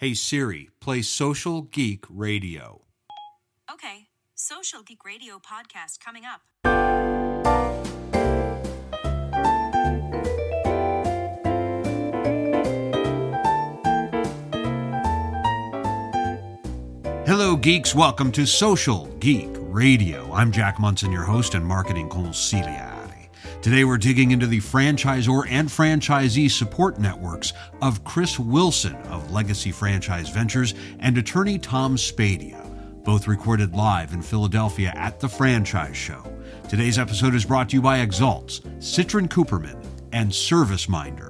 Hey Siri, play Social Geek Radio. Okay, Social Geek Radio podcast coming up. Hello, geeks. Welcome to Social Geek Radio. I'm Jack Munson, your host and marketing consigliere. Today, we're digging into the franchisor and franchisee support networks of Chris Wilson of Legacy Franchise Ventures and attorney Tom Spadea, both recorded live in Philadelphia at the Franchise Show. Today's episode is brought to you by Exults, Citrin Cooperman, and ServiceMinder.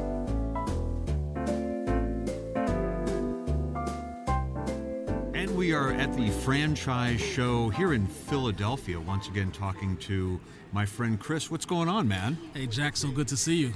we are at the franchise show here in Philadelphia, once again talking to my friend Chris. What's going on, man? Hey, Jack, so good to see you.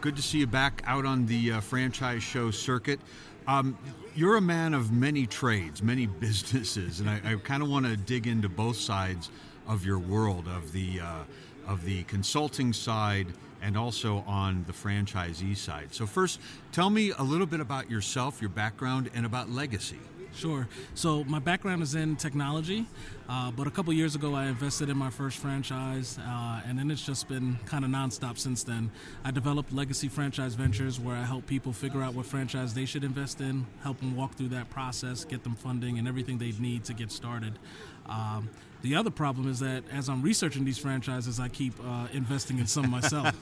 Good to see you back out on the uh, franchise show circuit. Um, you're a man of many trades, many businesses, and I, I kind of want to dig into both sides of your world of the uh, of the consulting side and also on the franchisee side. So first, tell me a little bit about yourself, your background, and about legacy. Sure. So my background is in technology, uh, but a couple years ago I invested in my first franchise, uh, and then it's just been kind of nonstop since then. I developed Legacy Franchise Ventures, where I help people figure out what franchise they should invest in, help them walk through that process, get them funding and everything they need to get started. Um, the other problem is that as I'm researching these franchises, I keep uh, investing in some myself.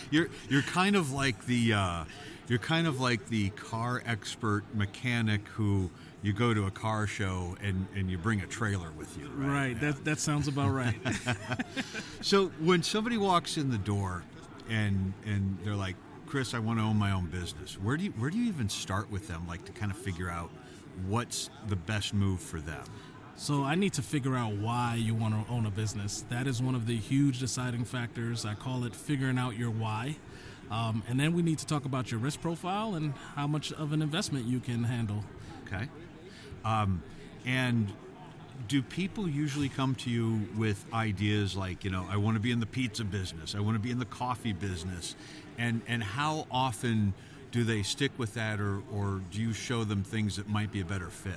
you're you're kind of like the uh, you're kind of like the car expert mechanic who you go to a car show and, and you bring a trailer with you. Right. right Yeah. that that sounds about right. So when somebody walks in the door and and they're like, Chris, I want to own my own business. Where do you where do you even start with them, like to kind of figure out what's the best move for them? So I need to figure out why you want to own a business. That is one of the huge deciding factors. I call it figuring out your why. Um, and then we need to talk about your risk profile and how much of an investment you can handle. Okay. Um, and do people usually come to you with ideas like, you know, I want to be in the pizza business, I want to be in the coffee business, and and how often do they stick with that, or or do you show them things that might be a better fit?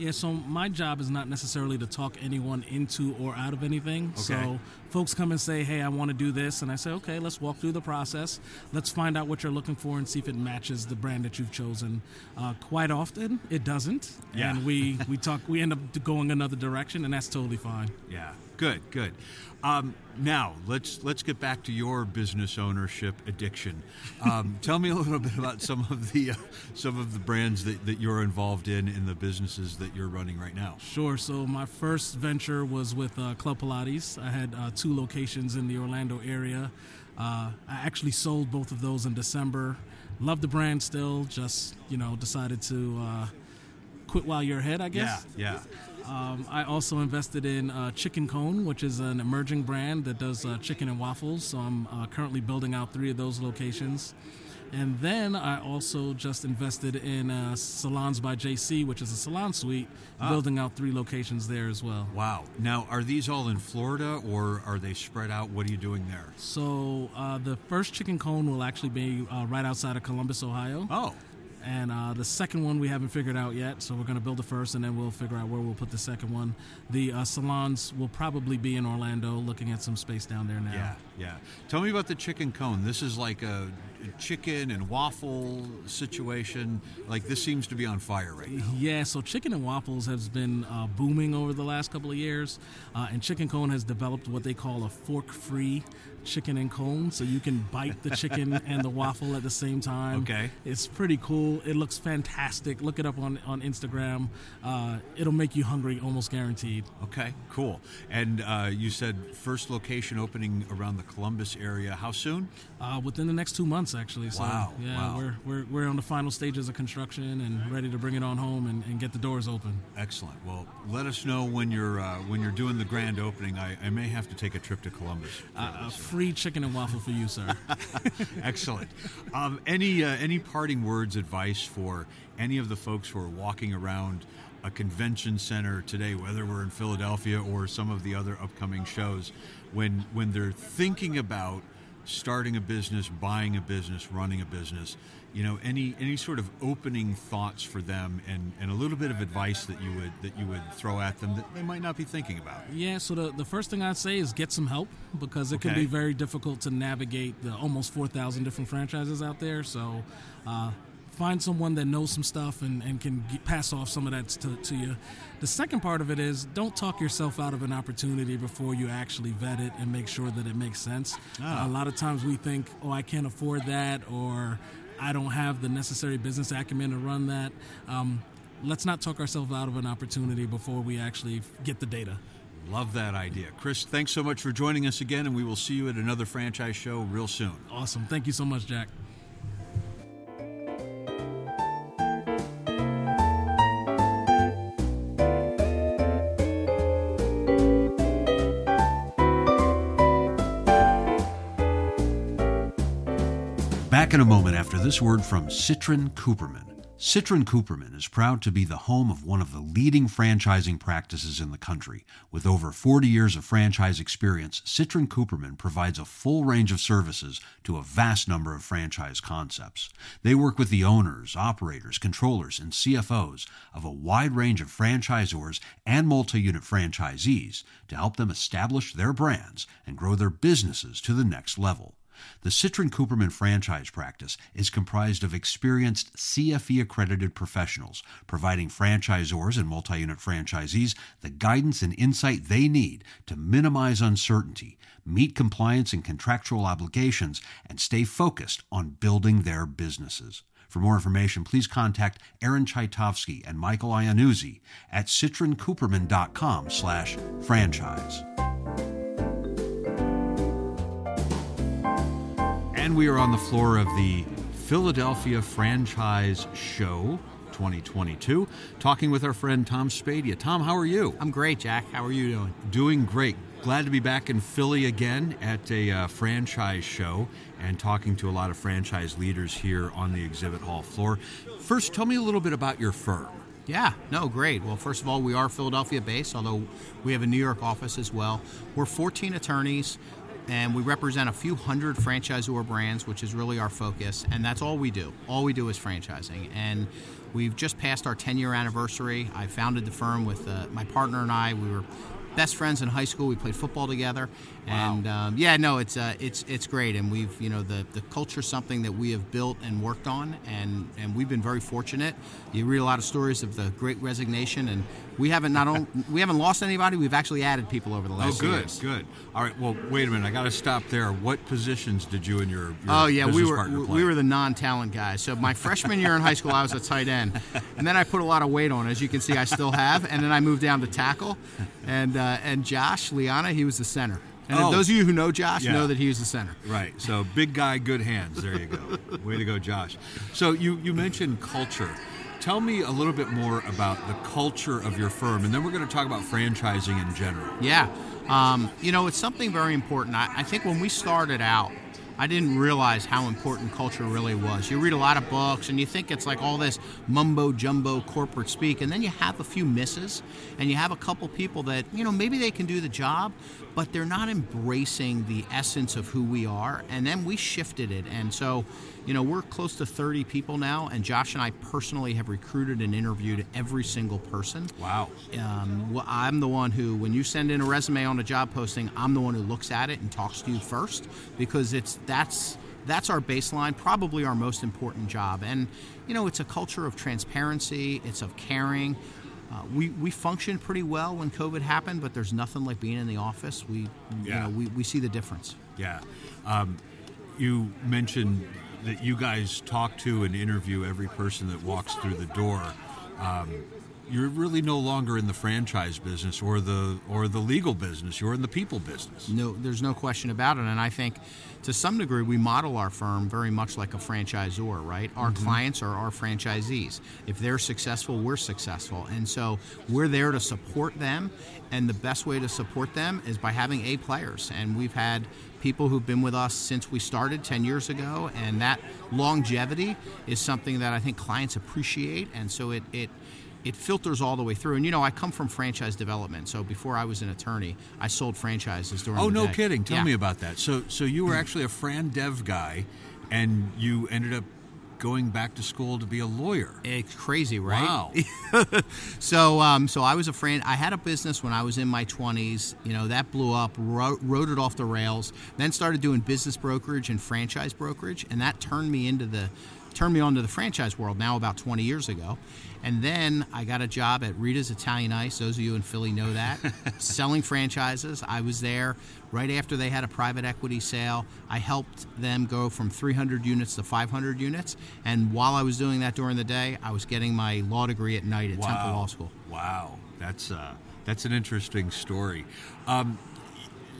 Yeah, so my job is not necessarily to talk anyone into or out of anything. Okay. So folks come and say, hey, I want to do this. And I say, okay, let's walk through the process. Let's find out what you're looking for and see if it matches the brand that you've chosen. Uh, quite often, it doesn't. Yeah. And we, we talk, we end up going another direction, and that's totally fine. Yeah, good, good. Um, now let's let's get back to your business ownership addiction. Um, tell me a little bit about some of the uh, some of the brands that, that you're involved in in the businesses that you're running right now. Sure. So my first venture was with uh, Club Pilates. I had uh, two locations in the Orlando area. Uh, I actually sold both of those in December. Love the brand still. Just you know, decided to uh, quit while you're ahead. I guess. Yeah, yeah. Um, I also invested in uh, Chicken Cone, which is an emerging brand that does uh, chicken and waffles. So I'm uh, currently building out three of those locations. And then I also just invested in uh, Salons by JC, which is a salon suite, building out three locations there as well. Wow. Now, are these all in Florida or are they spread out? What are you doing there? So uh, the first chicken cone will actually be uh, right outside of Columbus, Ohio. Oh, And uh, the second one we haven't figured out yet, so we're going to build the first, and then we'll figure out where we'll put the second one. The uh, salons will probably be in Orlando, looking at some space down there now. yeah, yeah. Tell me about the chicken cone. This is like a chicken and waffle situation. Like this seems to be on fire right now. Yeah, so chicken and waffles has been uh, booming over the last couple of years, uh, and Chicken Cone has developed what they call a fork-free chicken and cone, so you can bite the chicken and the waffle at the same time. Okay. it's pretty cool. It looks fantastic. Look it up on on Instagram. Uh, it'll make you hungry, almost guaranteed. Okay, cool. And uh, you said first location opening around the Columbus area. How soon? Uh, within the next two months, actually. So, Wow, Yeah, wow. we're we're we're on the final stages of construction and ready to bring it on home and, and get the doors open. Excellent. Well, let us know when you're uh, when you're doing the grand opening. I, I may have to take a trip to Columbus. Free chicken and waffle for you, sir. Excellent. Um, any uh, any parting words, advice for any of the folks who are walking around a convention center today, whether we're in Philadelphia or some of the other upcoming shows, when when they're thinking about starting a business, buying a business, running a business, you know, any any sort of opening thoughts for them, and, and a little bit of advice that you would that you would throw at them that they might not be thinking about. Yeah, so the, the first thing I'd say is get some help because it can be very difficult to navigate the almost 4,000 different franchises out there. So uh, find someone that knows some stuff and, and can get, pass off some of that to, to you. The second part of it is don't talk yourself out of an opportunity before you actually vet it and make sure that it makes sense. Ah. a lot of times we think, oh, I can't afford that or I don't have the necessary business acumen to run that. Um, let's not talk ourselves out of an opportunity before we actually get the data. Love that idea. Chris, thanks so much for joining us again, and we will see you at another franchise show real soon. Awesome. Thank you so much, Jack. In a moment after this word from Citrin Cooperman. Citrin Cooperman is proud to be the home of one of the leading franchising practices in the country. With over 40 years of franchise experience, Citrin Cooperman provides a full range of services to a vast number of franchise concepts. They work with the owners, operators, controllers, and CFOs of a wide range of franchisors and multi unit franchisees to help them establish their brands and grow their businesses to the next level. The Citrin Cooperman franchise practice is comprised of experienced CFE accredited professionals, providing franchisors and multi unit franchisees the guidance and insight they need to minimize uncertainty, meet compliance and contractual obligations, and stay focused on building their businesses. For more information, please contact Aaron Chaitovsky and Michael Iannuzzi at citrincooperman.com slash franchise. And we are on the floor of the Philadelphia Franchise Show 2022, talking with our friend Tom Spadea. Tom, how are you? I'm great, Jack. How are you doing? Doing great. Glad to be back in Philly again at a uh, franchise show and talking to a lot of franchise leaders here on the exhibit hall floor. First, tell me a little bit about your firm. Yeah, no, great. Well, first of all, we are Philadelphia based, although we have a New York office as well. We're 14 attorneys and we represent a few hundred franchisor brands, which is really our focus, and that's all we do. All we do is franchising. And we've just passed our 10 year anniversary. I founded the firm with uh, my partner and I. We were best friends in high school. We played football together, and um, yeah, no, it's uh, it's it's great. And we've you know the the culture is something that we have built and worked on, and and we've been very fortunate. You read a lot of stories of the Great Resignation, and we haven't not only we haven't lost anybody. We've actually added people over the Oh, last few good, years. good. All right. Well, wait a minute. I got to stop there. What positions did you and your, your Oh yeah, we were we were the non-talent guys. So my freshman year in high school, I was a tight end, and then I put a lot of weight on. As you can see, I still have. And then I moved down to tackle, and uh, and Josh Lignana, he was the center. And Oh. those of you who know Josh Yeah. know that he was the center. Right. So big guy, good hands. There you go. Way to go, Josh. So you you mentioned culture. Tell me a little bit more about the culture of your firm, and then we're going to talk about franchising in general. Yeah. Um, you know, it's something very important. I, I think when we started out, I didn't realize how important culture really was. You read a lot of books and you think it's like all this mumbo jumbo corporate speak, and then you have a few misses, and you have a couple people that, you know, maybe they can do the job, but they're not embracing the essence of who we are. And then we shifted it. And so, you know, we're close to 30 people now, and Josh and I personally have recruited and interviewed every single person. Wow. Um, well, I'm the one who, when you send in a resume on a job posting, I'm the one who looks at it and talks to you first because it's that's that's our baseline, probably our most important job. And you know, it's a culture of transparency, it's of caring. Uh, we, we functioned pretty well when COVID happened, but there's nothing like being in the office. We Yeah. you know we, we see the difference. Yeah. Um, you mentioned that you guys talk to and interview every person that walks through the door. Um, you're really no longer in the franchise business or the or the legal business. You're in the people business. No, there's no question about it. And I think, to some degree, we model our firm very much like a franchisor. Right? Our mm-hmm. clients are our franchisees. If they're successful, we're successful, and so we're there to support them. And the best way to support them is by having A players. And we've had people who've been with us since we started 10 years ago, and that longevity is something that I think clients appreciate. And so it, it it filters all the way through. And you know, I come from franchise development, so before I was an attorney, I sold franchises during. Oh, no day. kidding! Tell yeah. me about that. So, so you were actually a Fran Dev guy, and you ended up going back to school to be a lawyer. It's crazy, right? Wow. so, um, so I was a friend. I had a business when I was in my twenties. You know, that blew up, ro- rode it off the rails. Then started doing business brokerage and franchise brokerage, and that turned me into the turned me on to the franchise world now about 20 years ago. And then I got a job at Rita's Italian Ice. Those of you in Philly know that. Selling franchises. I was there right after they had a private equity sale. I helped them go from 300 units to 500 units. And while I was doing that during the day, I was getting my law degree at night at wow. Temple Law School. Wow. That's, uh, that's an interesting story. Um,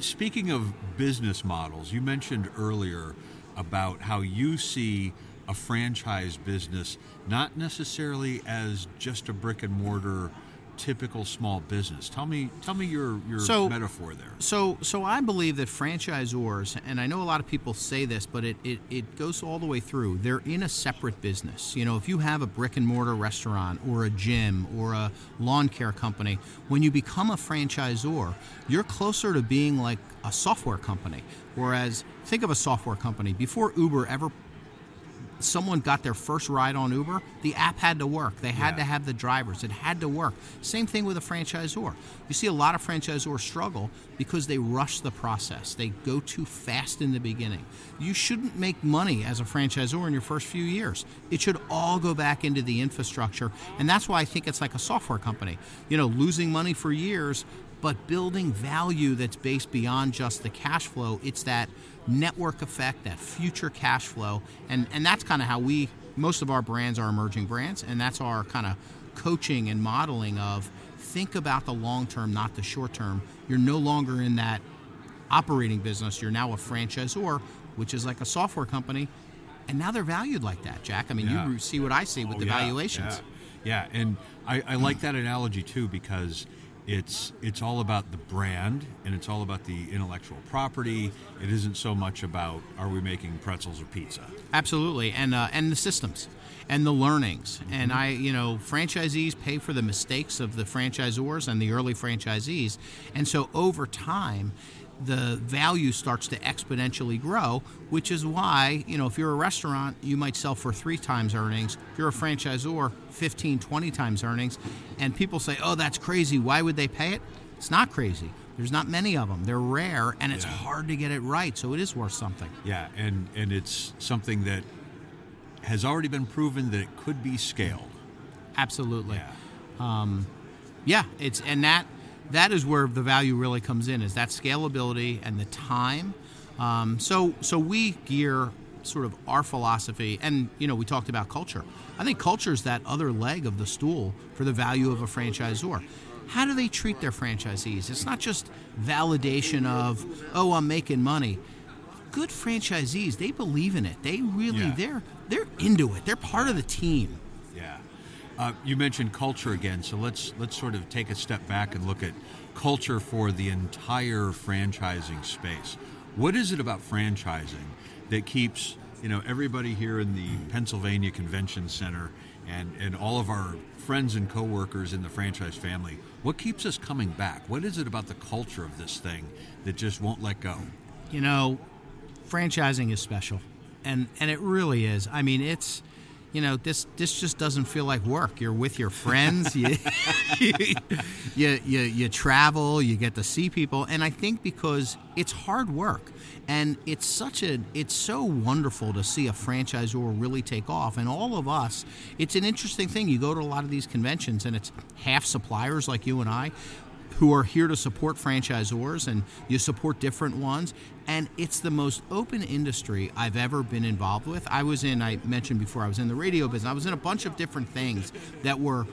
speaking of business models, you mentioned earlier about how you see a franchise business, not necessarily as just a brick and mortar typical small business. Tell me, tell me your your so, metaphor there. So, so I believe that franchisors, and I know a lot of people say this, but it, it, it goes all the way through. They're in a separate business. You know, if you have a brick and mortar restaurant or a gym or a lawn care company, when you become a franchisor, you're closer to being like a software company. Whereas, think of a software company before Uber ever someone got their first ride on Uber, the app had to work. They had yeah. to have the drivers. It had to work. Same thing with a franchisor. You see a lot of franchisors struggle because they rush the process. They go too fast in the beginning. You shouldn't make money as a franchisor in your first few years. It should all go back into the infrastructure. And that's why I think it's like a software company. You know, losing money for years, but building value that's based beyond just the cash flow. It's that network effect, that future cash flow, and and that's kind of how we most of our brands are emerging brands, and that's our kind of coaching and modeling of think about the long term, not the short term. You're no longer in that operating business. You're now a franchisor, which is like a software company, and now they're valued like that, Jack. I mean, yeah. you see what I see with oh, the yeah, valuations. Yeah, yeah. and I, I like that analogy too because it's it's all about the brand and it's all about the intellectual property. It isn't so much about are we making pretzels or pizza. Absolutely, and uh, and the systems and the learnings. Mm-hmm. And I, you know, franchisees pay for the mistakes of the franchisors and the early franchisees, and so over time the value starts to exponentially grow, which is why, you know, if you're a restaurant, you might sell for three times earnings. If you're a franchisor, 15, 20 times earnings. And people say, oh, that's crazy. Why would they pay it? It's not crazy. There's not many of them. They're rare, and it's yeah. hard to get it right, so it is worth something. Yeah, and, and it's something that has already been proven that it could be scaled. Absolutely. Yeah. Um, yeah, it's and that that is where the value really comes in is that scalability and the time. Um, so so we gear sort of our philosophy and you know we talked about culture. I think culture is that other leg of the stool for the value of a franchisor. How do they treat their franchisees? It's not just validation of oh i'm making money. Good franchisees they believe in it. They really yeah. they're they're into it. They're part of the team uh, you mentioned culture again, so let's let's sort of take a step back and look at culture for the entire franchising space. What is it about franchising that keeps you know everybody here in the Pennsylvania Convention Center and and all of our friends and coworkers in the franchise family? What keeps us coming back? What is it about the culture of this thing that just won't let go? You know, franchising is special, and and it really is. I mean, it's you know this this just doesn't feel like work. You're with your friends. You, you, you you travel you get to see people. And i think because it's hard work. And it's such a it's so wonderful to see a franchisor really take off. And all of us it's an interesting thing. You go to a lot of these conventions and it's half suppliers like you and i who are here to support franchisors and you support different ones and it's the most open industry I've ever been involved with. I was in I mentioned before I was in the radio business. I was in a bunch of different things that were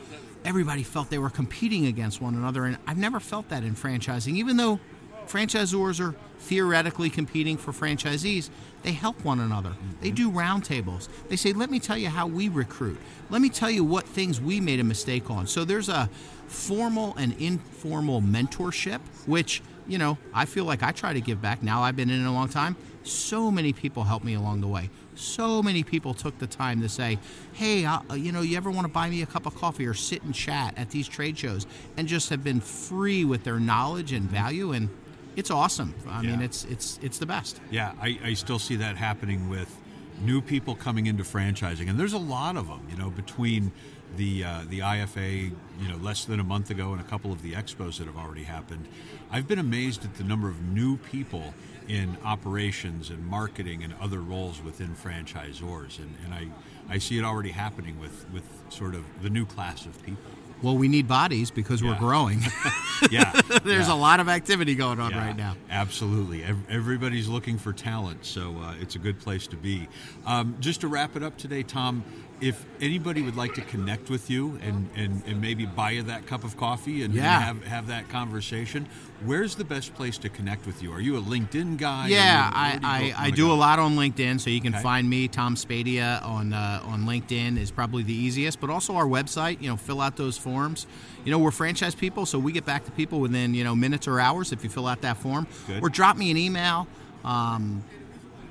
everybody felt they were competing against one another and I've never felt that in franchising even though franchisors are theoretically competing for franchisees, they help one another. They mm-hmm. do roundtables. They say, let me tell you how we recruit. Let me tell you what things we made a mistake on. So there's a formal and informal mentorship, which, you know, I feel like I try to give back. Now I've been in it a long time. So many people helped me along the way. So many people took the time to say, hey, uh, uh you know, you ever want to buy me a cup of coffee or sit and chat at these trade shows and just have been free with their knowledge and mm-hmm. value and it's awesome. I yeah. mean, it's it's it's the best. Yeah, I, I still see that happening with new people coming into franchising, and there's a lot of them. You know, between the uh, the IFA, you know, less than a month ago, and a couple of the expos that have already happened, I've been amazed at the number of new people in operations and marketing and other roles within franchisors, and, and I I see it already happening with with sort of the new class of people. Well, we need bodies because yeah. we're growing. yeah. There's yeah. a lot of activity going on yeah, right now. Absolutely. Everybody's looking for talent, so uh, it's a good place to be. Um, just to wrap it up today, Tom, if anybody would like to connect with you and, and, and maybe buy you that cup of coffee and, yeah. and have, have that conversation, where's the best place to connect with you? Are you a LinkedIn guy? Yeah, I, I, I do go? a lot on LinkedIn, so you can okay. find me, Tom Spadea, on uh, on LinkedIn is probably the easiest, but also our website. You know, fill out those forms. You know, we're franchise people, so we get back to people within you know minutes or hours if you fill out that form, Good. or drop me an email. Um,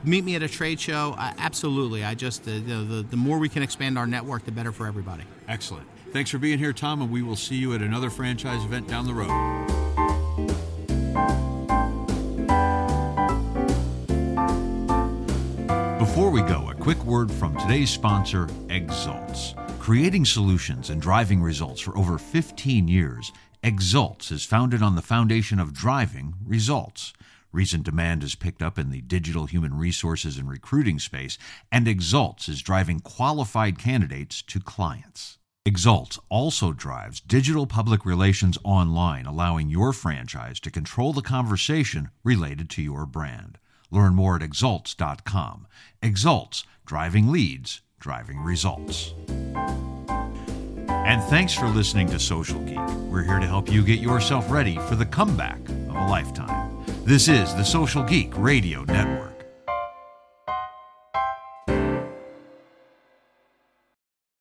meet me at a trade show. Uh, absolutely. I just, uh, the, the more we can expand our network, the better for everybody. Excellent. Thanks for being here, Tom, and we will see you at another franchise event down the road. Before we go, a quick word from today's sponsor, Exults. Creating solutions and driving results for over 15 years, Exults is founded on the foundation of driving results. Recent demand has picked up in the digital human resources and recruiting space, and Exults is driving qualified candidates to clients. Exults also drives digital public relations online, allowing your franchise to control the conversation related to your brand. Learn more at exults.com. Exults, driving leads, driving results. And thanks for listening to Social Geek. We're here to help you get yourself ready for the comeback of a lifetime. This is the Social Geek Radio Network.